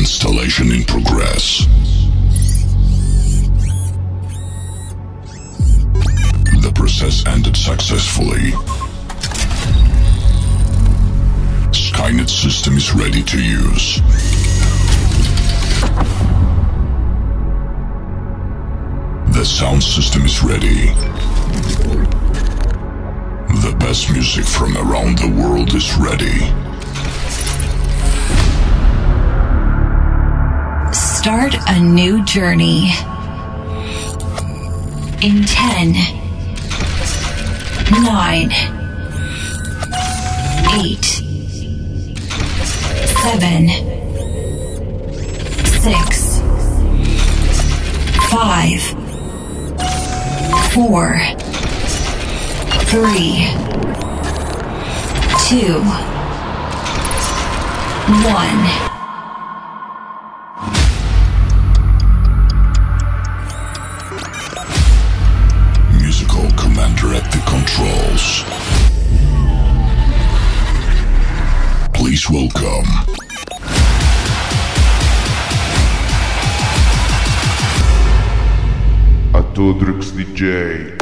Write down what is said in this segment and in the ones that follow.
Installation in progress. The process ended successfully. Skynet system is ready to use. The sound system is ready. The best music from around the world is ready. Start a new journey. In 10, 9, 8, 7, 6, 5, 4, 3, 2, 1. DJ.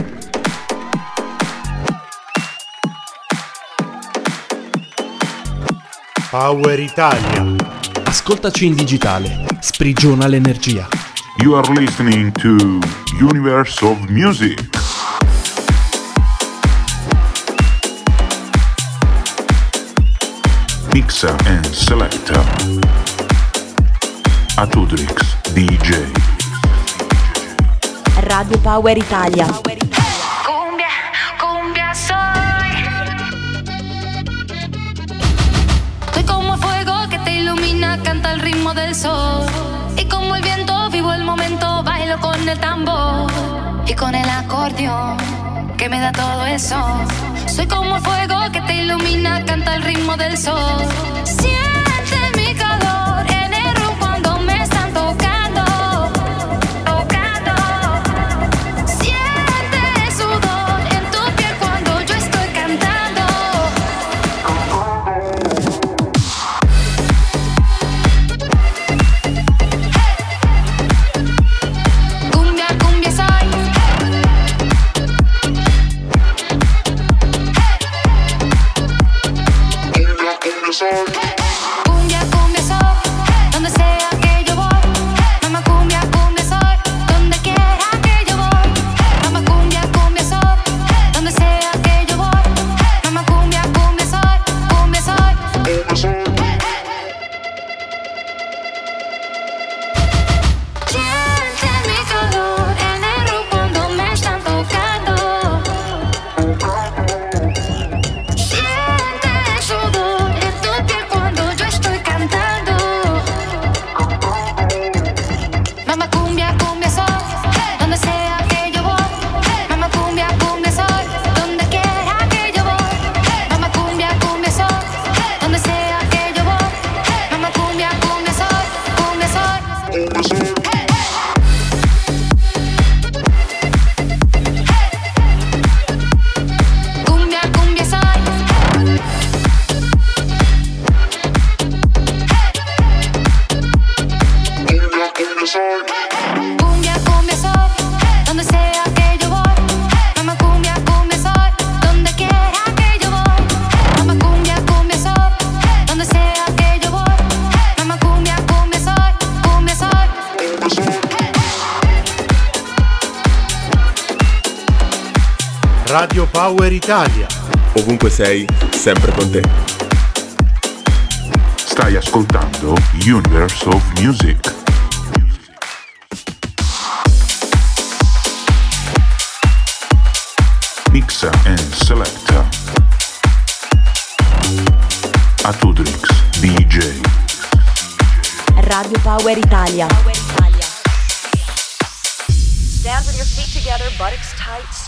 Power Italia. Ascoltaci in digitale. Sprigiona l'energia. You are listening to Universe of Music. Mixer and selector. Atudrix DJ. Radio Power Italia. Soy. Soy como fuego que te ilumina, canta el ritmo del sol. Y como el viento, vivo el momento, bailo con el tambor. Y con el acordeón, que me da todo eso. Soy como el fuego que te ilumina, canta el ritmo del sol. Italia. Ovunque sei, sempre con te. Stai ascoltando Universe of Music. Mixer and selector. Atudrix DJ. Radio Power Italia. Stand with your feet together, buttocks tight,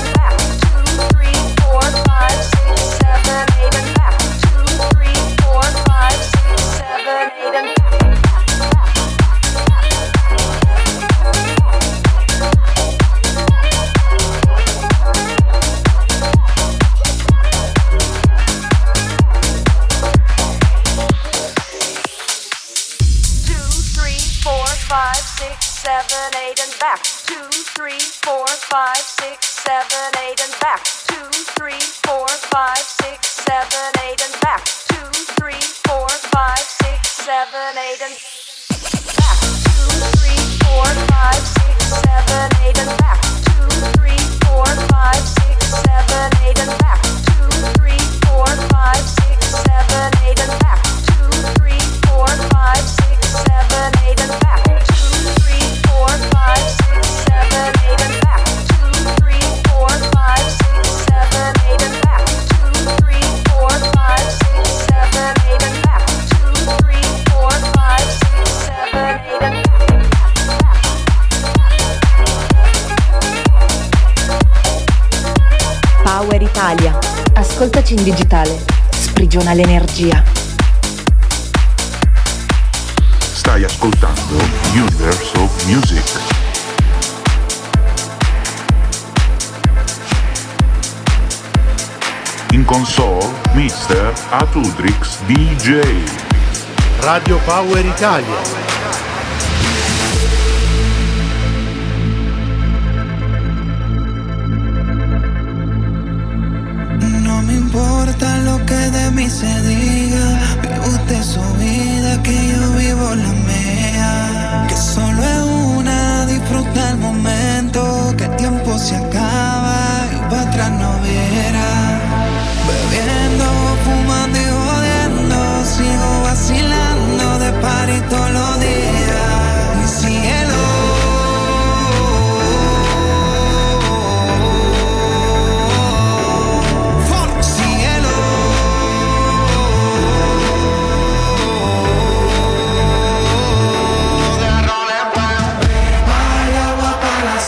sprigiona l'energia. Stai ascoltando Universe Music. In console, Mr. Atudrix DJ. Radio Power Italia.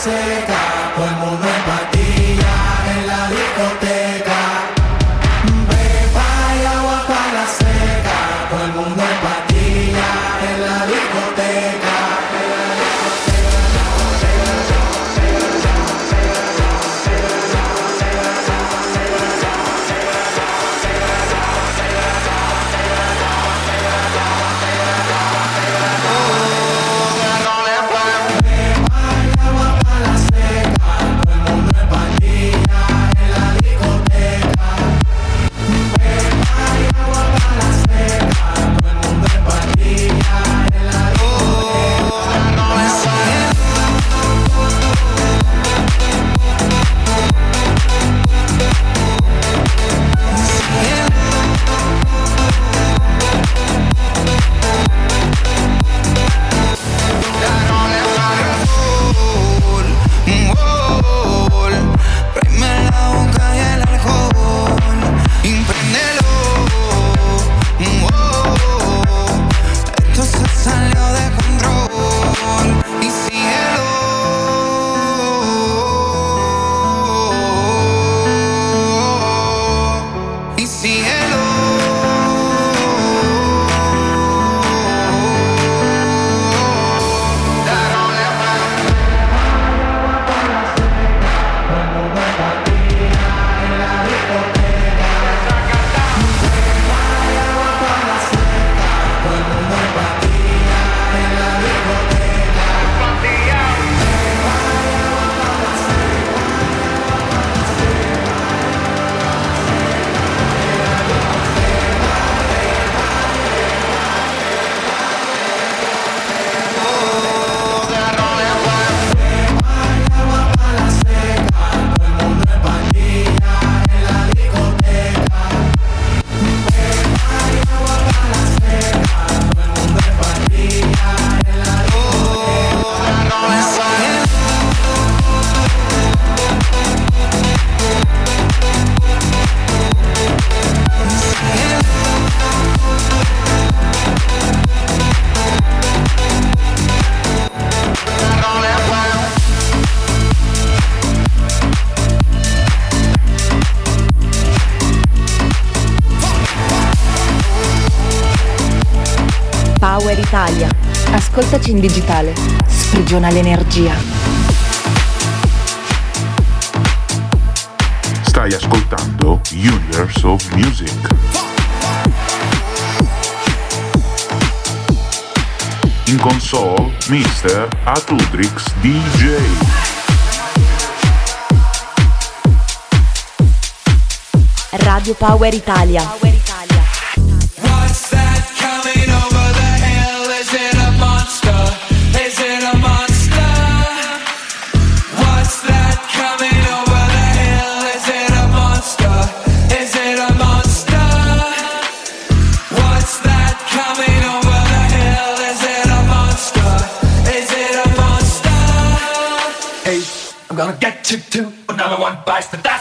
say Packaging digitale sprigiona l'energia. Stai ascoltando Universe of Music. In console, Mr. Atudrix DJ. Radio Power Italia. two, two, another one bites the dust.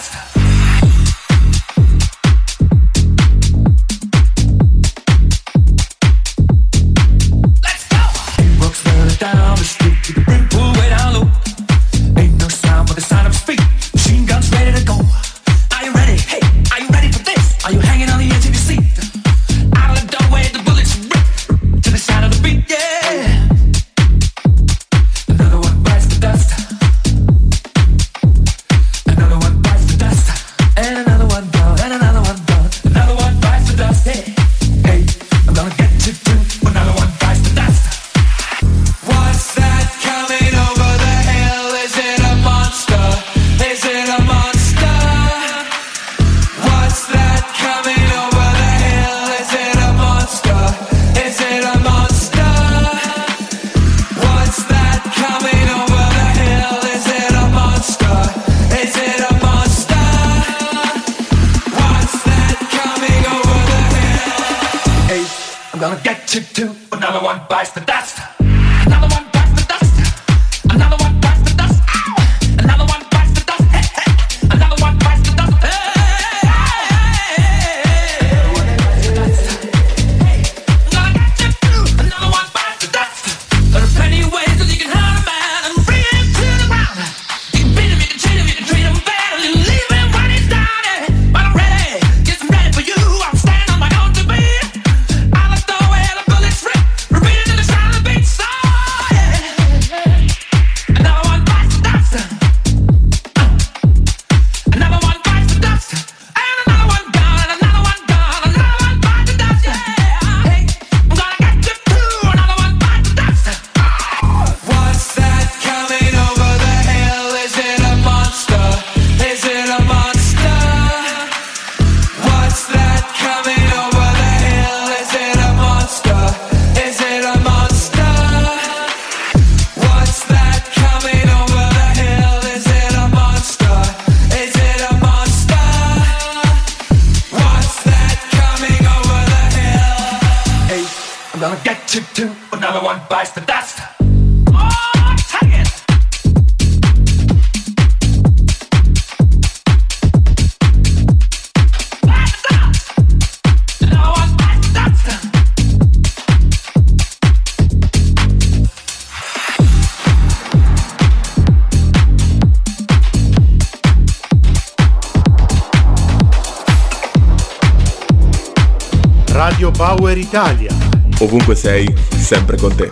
sei sempre con te.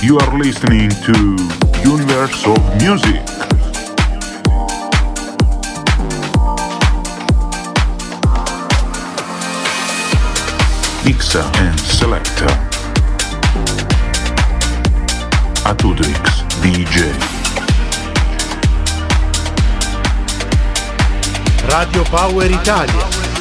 You are listening to Universe of Music. Mixer and Selector. Atudrix DJ. Radio Power Italia.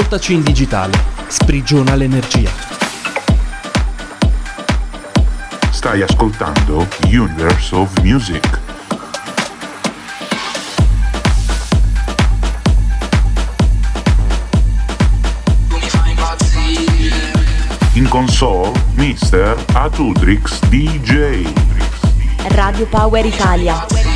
Ascoltaci in digitale. Sprigiona l'energia. Stai ascoltando Universe of Music. In console, Mr. Atudrix DJ. Radio Power Italia.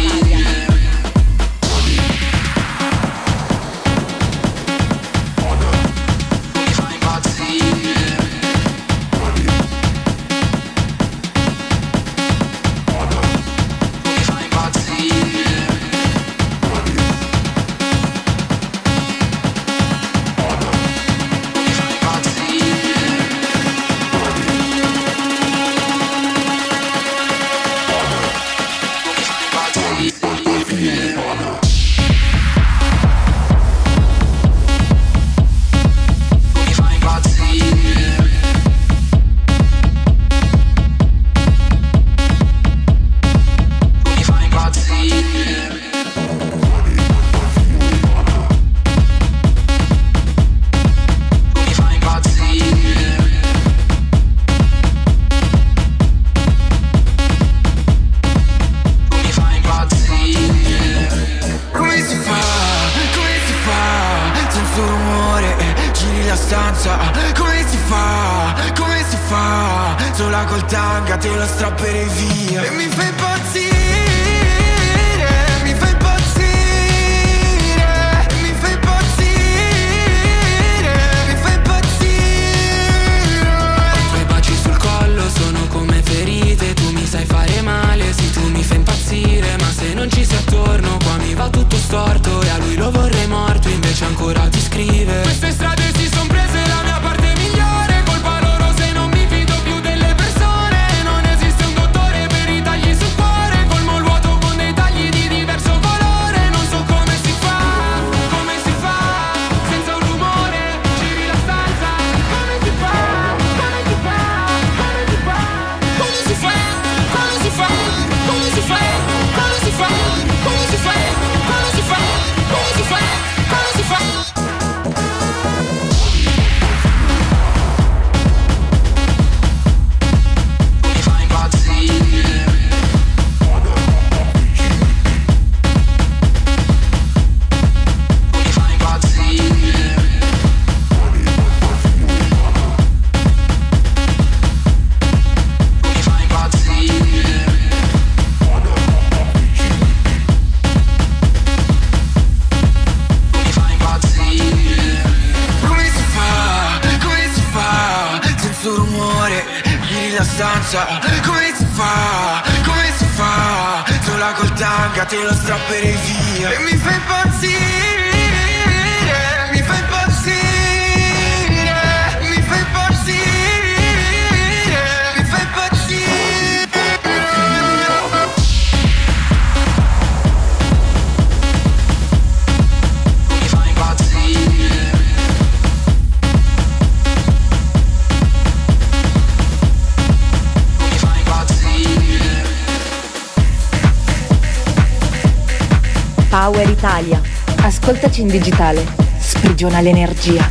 Ascoltaci in digitale. Sprigiona l'energia.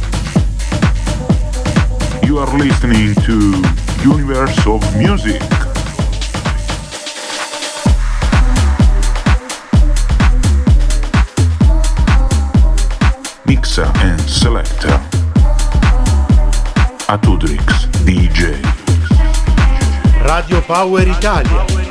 You are listening to Universe of Music. Mixer and Selector Atudrix DJ Radio Power Italia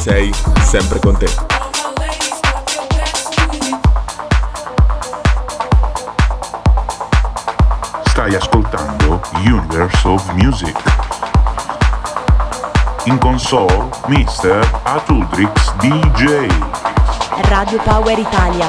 sempre con te. Stai ascoltando Universe of Music. In console, Mr. Atudrix DJ. Radio Power Italia.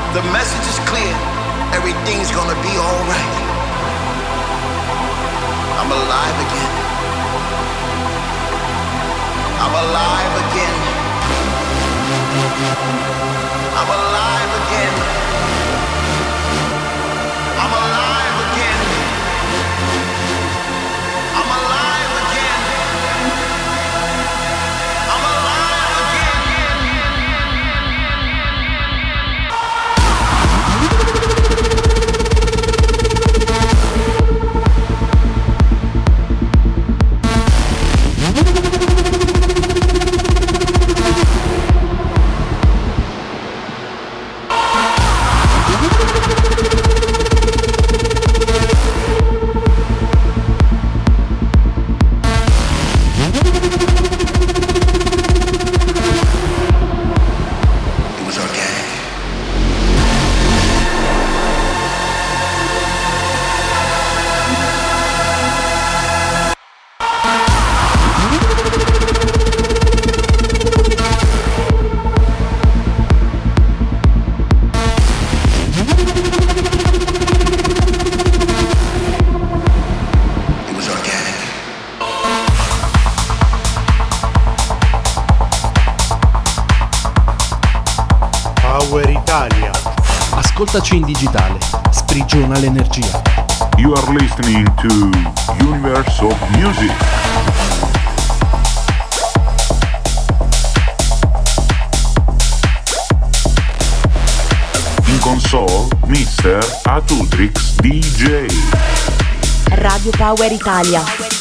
The message is clear. Everything's gonna be alright. I'm alive again. I'm alive again. I'm alive again. Ascoltaci in digitale. Sprigiona l'energia. You are listening to Universe of Music. In console, Mr. Atudrix DJ. Radio Power Italia.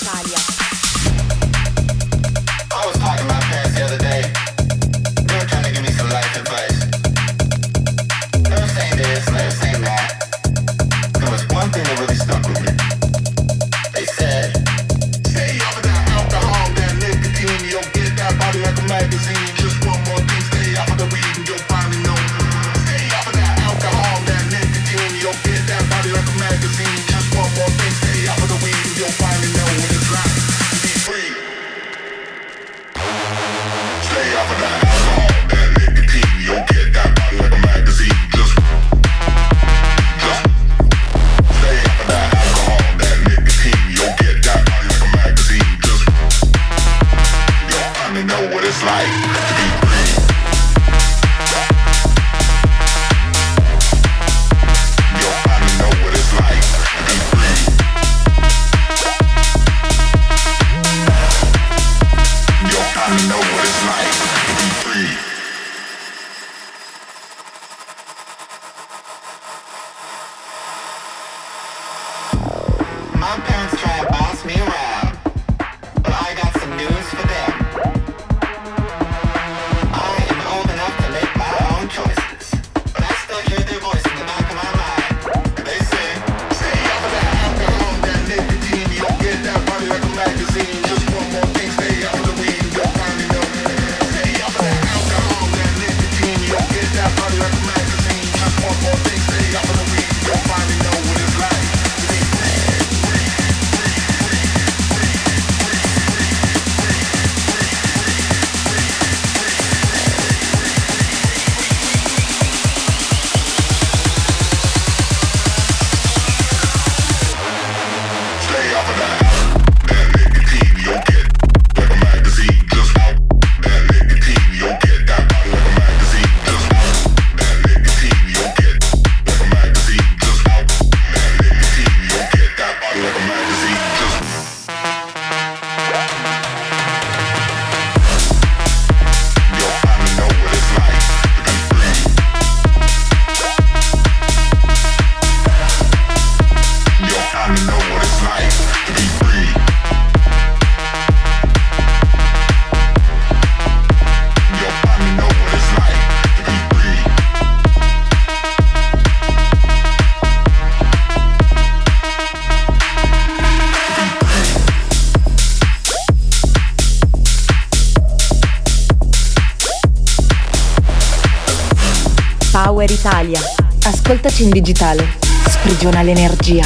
Power Italia. Ascoltaci in digitale. Sprigiona l'energia.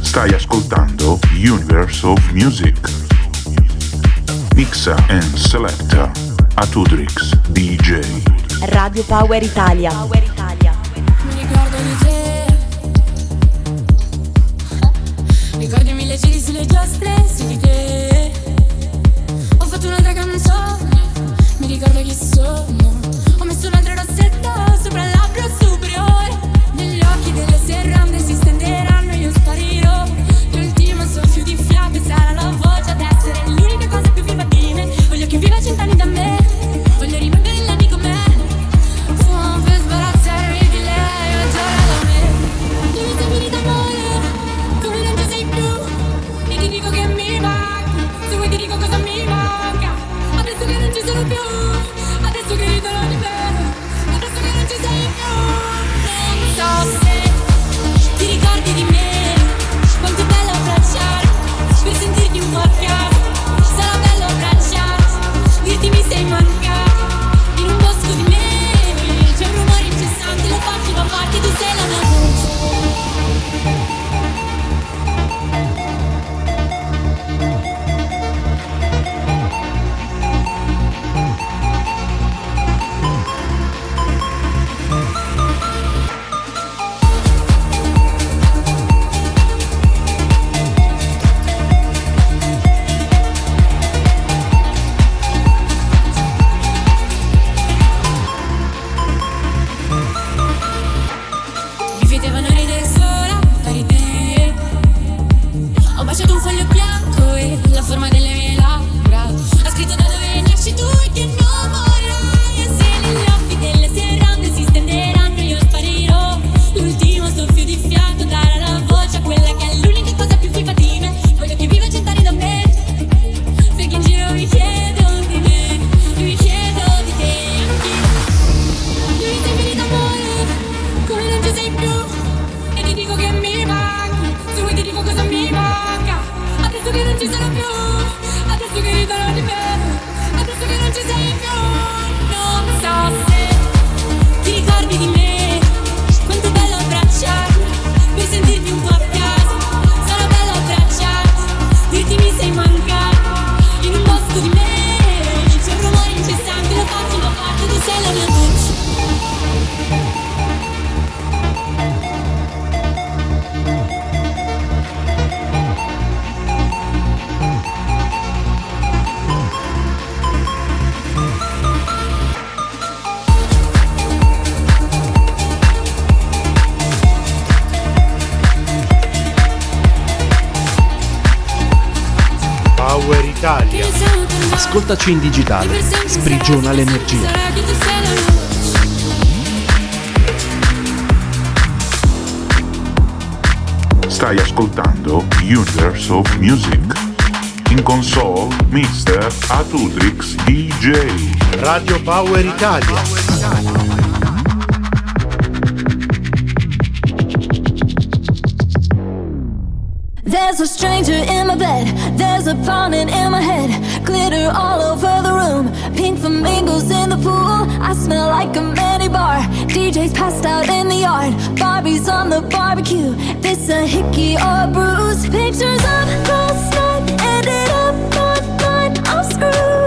Stai ascoltando Universe of Music. Mixa and selecta Atudrix DJ. Radio Power Italia. Power Italia. Ascoltaci in digitale, sprigiona l'energia. Stai ascoltando Universe of Music. In console, Mr. Atutrix DJ. Radio Power Italia. There's a stranger in my bed, there's a pounding in my head, glitter all over the room, pink flamingos in the pool. I smell like a mini bar, DJ's passed out in the yard, Barbie's on the barbecue. This a hickey or a bruise, pictures of last night ended up on mine. I'm screwed.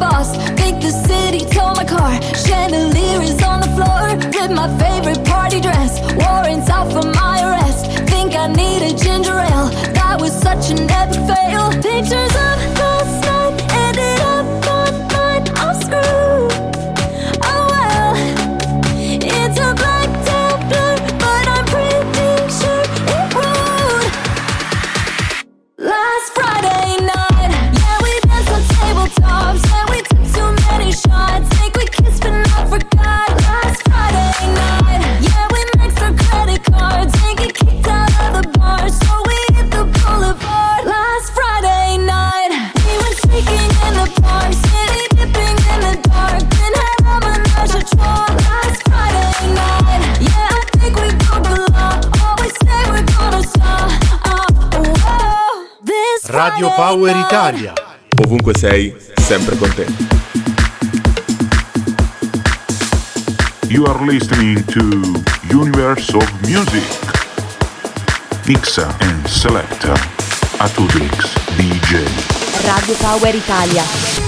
boss. Paint the city, tow my car. Chandelier is on the floor. Rip my favorite party dress. Warrants out for my arrest. Think I need a ginger ale. That was such an epic fail. Pictures of Radio Power Italia. Ovunque sei, sempre con te. You are listening to Universe of Music. Mixa and selector Atudrix DJ. Radio Power Italia.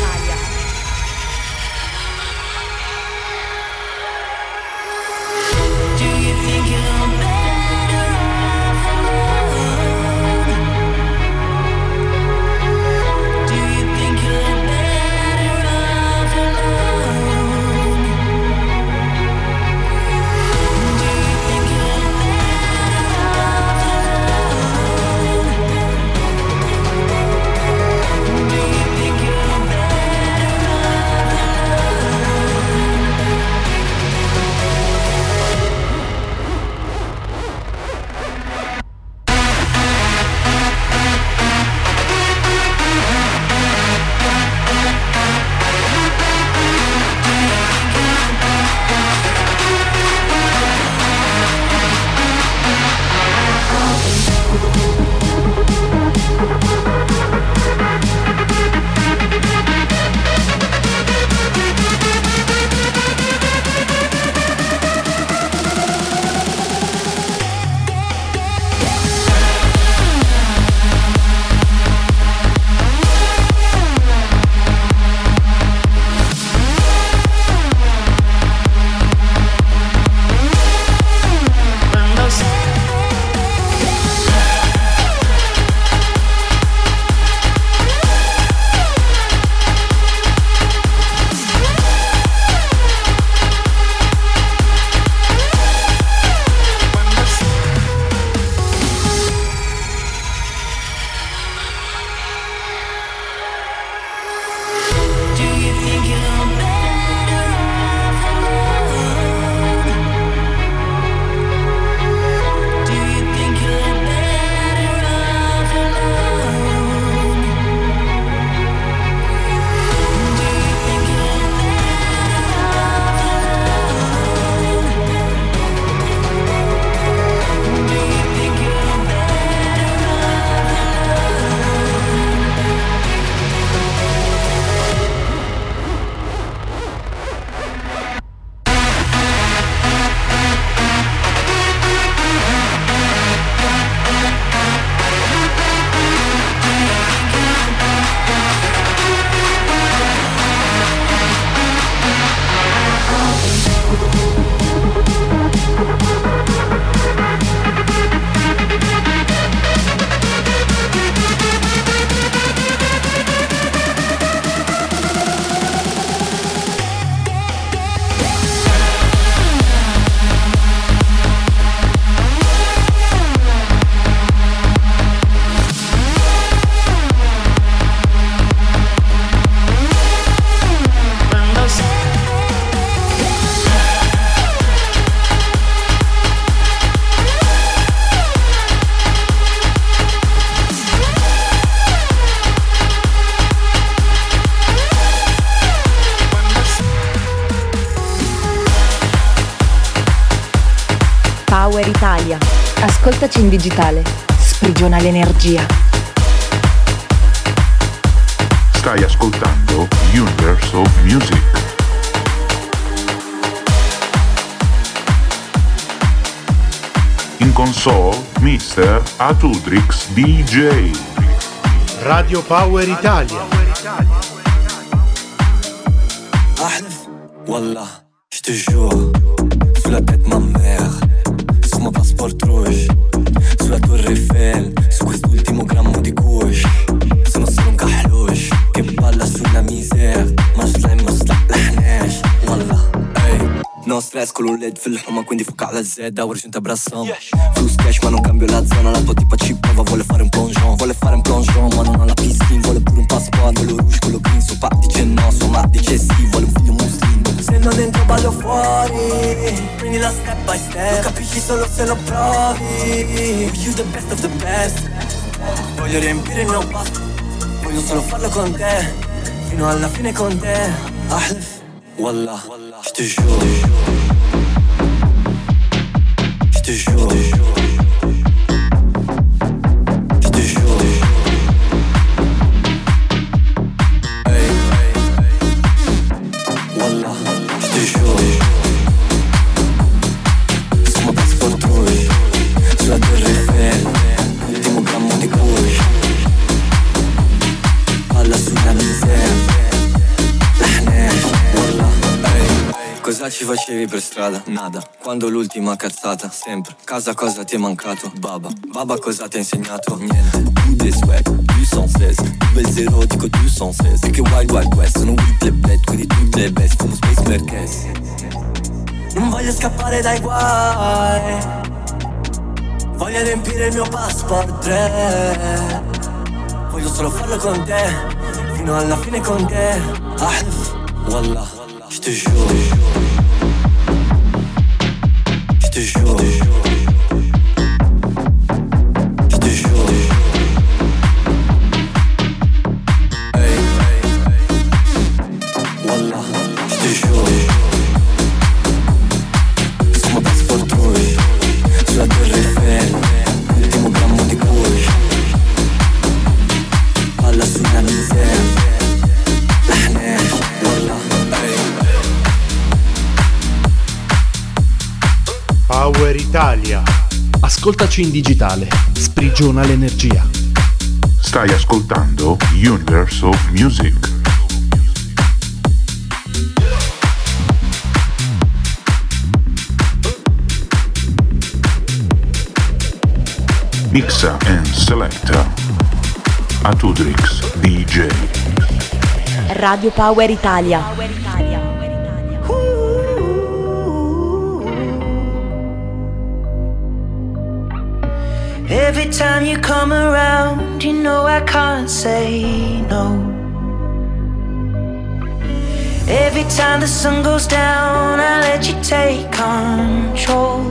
Ascoltaci in digitale. Sprigiona l'energia. Stai ascoltando Universe of Music. In console, Mr. Atudrix DJ. Radio Power Italia. احلف والله je te jure Sulla tête ma mère su ma passport rouge. Sulla torre Eiffel Su quest'ultimo grammo di kush Sono solo un kahlush No stress con un LED fil-ħuma quindi fuka la zedda Ora xinta brassam Flus cash ma non cambio la zona La tua tipa ci prova vuole fare un plongeon Vuole fare un plongeon ma non ha la piscina Vuole pure un passport Quello rouge, quello green Suo pa dice no, sua ma dice sì Vuole un figlio muslim Se non dentro ballo fuori Prendi la step by step. Lo capisci solo se lo provi. You the best of the best. Voglio riempire il mio pasto Voglio solo farlo con te Fino alla fine con te. Ahlif Wallah Je te jure Je te jure ci facevi per strada? Nada. Quando l'ultima cazzata? Sempre. Casa cosa ti è mancato? Baba. Baba cosa ti ha insegnato? Niente. Tu dei swag Du 116 Bel zero dico 216 E che wild wild west. Sono with le bled Quindi tutte le best. Come Space Merkez Non voglio scappare dai guai. Voglio riempire il mio passport 3 Voglio solo farlo con te. Fino alla fine con te. Ahlif Wallah Je te jure te jure Italia. Ascoltaci in digitale. Sprigiona l'energia. Stai ascoltando Universe of Music. Mixa and Selecta. Atudrix DJ. Radio Power Italia. Every time you come around, you know I can't say no. Every time the sun goes down, I let you take control.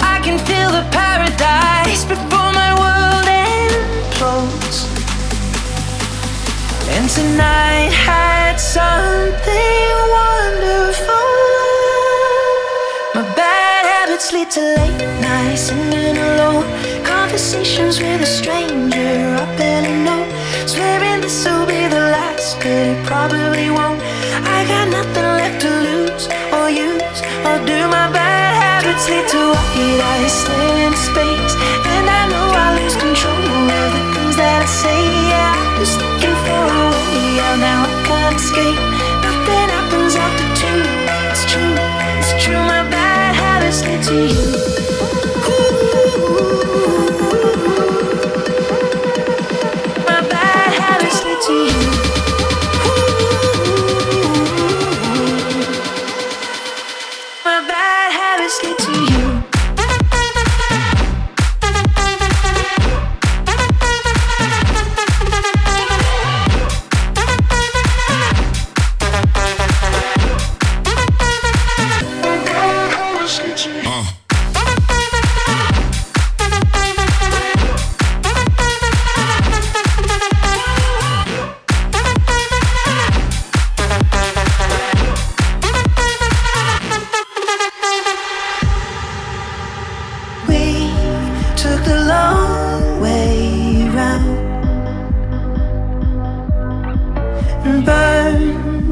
I can feel the paradise before my world implodes. And tonight had something lead to late nights singing alone. Conversations with a stranger I barely know. Swearing this will be the last, but it probably won't. I got nothing left to lose or use or do. My bad habits lead to white eyes into space, and I know I lose control of the things that I say. Yeah, I was looking for a way out, now I can't escape. Nothing happens after two. It's true, it's true. My bad to you.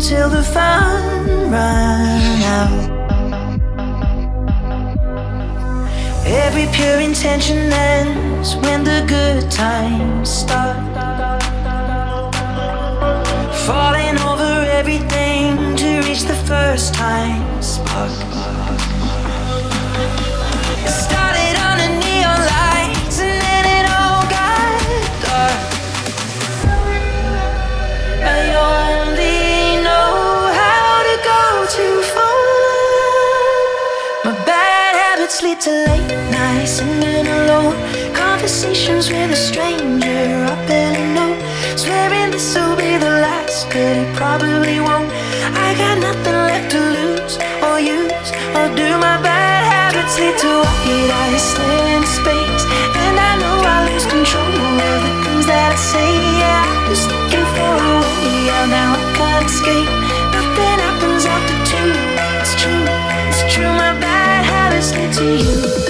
Till the fun ran out. Every pure intention ends when the good times start. Falling over everything to reach the first time spark. Singing alone. Conversations with a stranger in a note. Swearing this will be the last, but it probably won't. I got nothing left to lose or use or do. My bad habits lead to eyes staring into space. And I know I lose control of the things that I say. Yeah, I was looking for a way out, now I can't escape. Nothing happens after two. It's true, it's true. My bad habits lead to you.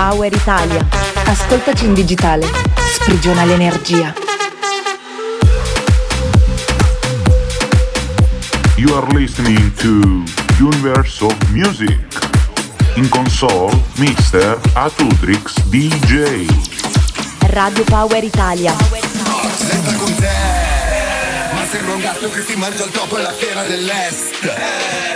Power Italia. Ascoltaci in digitale. Sprigiona l'energia. You are listening to Universe of Music. In console, Mr. Atutrix DJ. Radio Power Italia. Te Ma sembra un gatto che si mangia il topo alla fiera dell'est.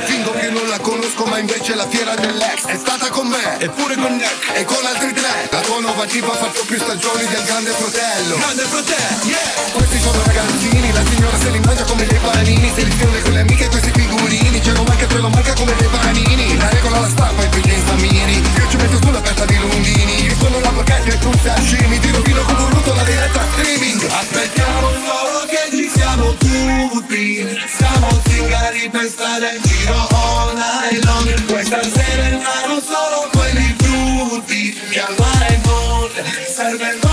Fingo che non la conosco ma invece la fiera dell'ex. È stata con me, eppure con Nick E con altri tre. La tua nuova tipa ha fatto più stagioni del grande fratello. Grande fratello, yeah! Questi sono ragazzini La signora se li mangia come dei panini Se li scrive con le amiche questi figurini. C'è un manca te lo manca come dei panini La regola la stampa e piglia in stammini Io ci metto sulla pezza di Lundini. Io sono la porchetta e tu sashimi Ti rovino come voluto la diretta streaming. Aspettiamo che ci siamo tutti Siamo zingari per stare in giro all night long. Questa sera entrano solo quelli brutti Che al mare non serve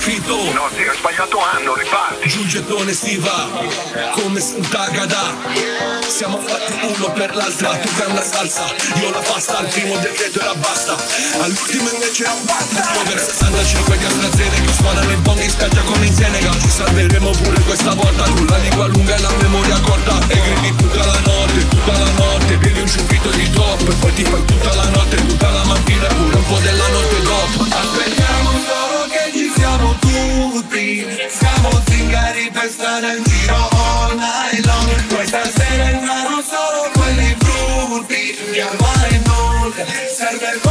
scritto. No, sì, hai sbagliato anno, riparti Giù il gettone si va Come Sant'Agata. Siamo fatti uno per l'altra Tu fai una salsa, io la pasta Al primo decreto era basta. All'ultimo invece abbasta Over 65 di AstraZeneca che Suonano il bong in spiaggia come in Senegal. Ci salveremo pure questa volta. Con la lingua lunga e la memoria corta. E gridi tutta la notte, tutta la notte. Bevi un ciuffito di top. Poi ti fai tutta la notte, tutta la mattina. E pure un po' della notte dopo. Aspettiamo solo che leggi siamo tutti. Siamo zingari per stare in giro all night long. Questa sera entrano solo quelli brutti. Chiamare nulla serve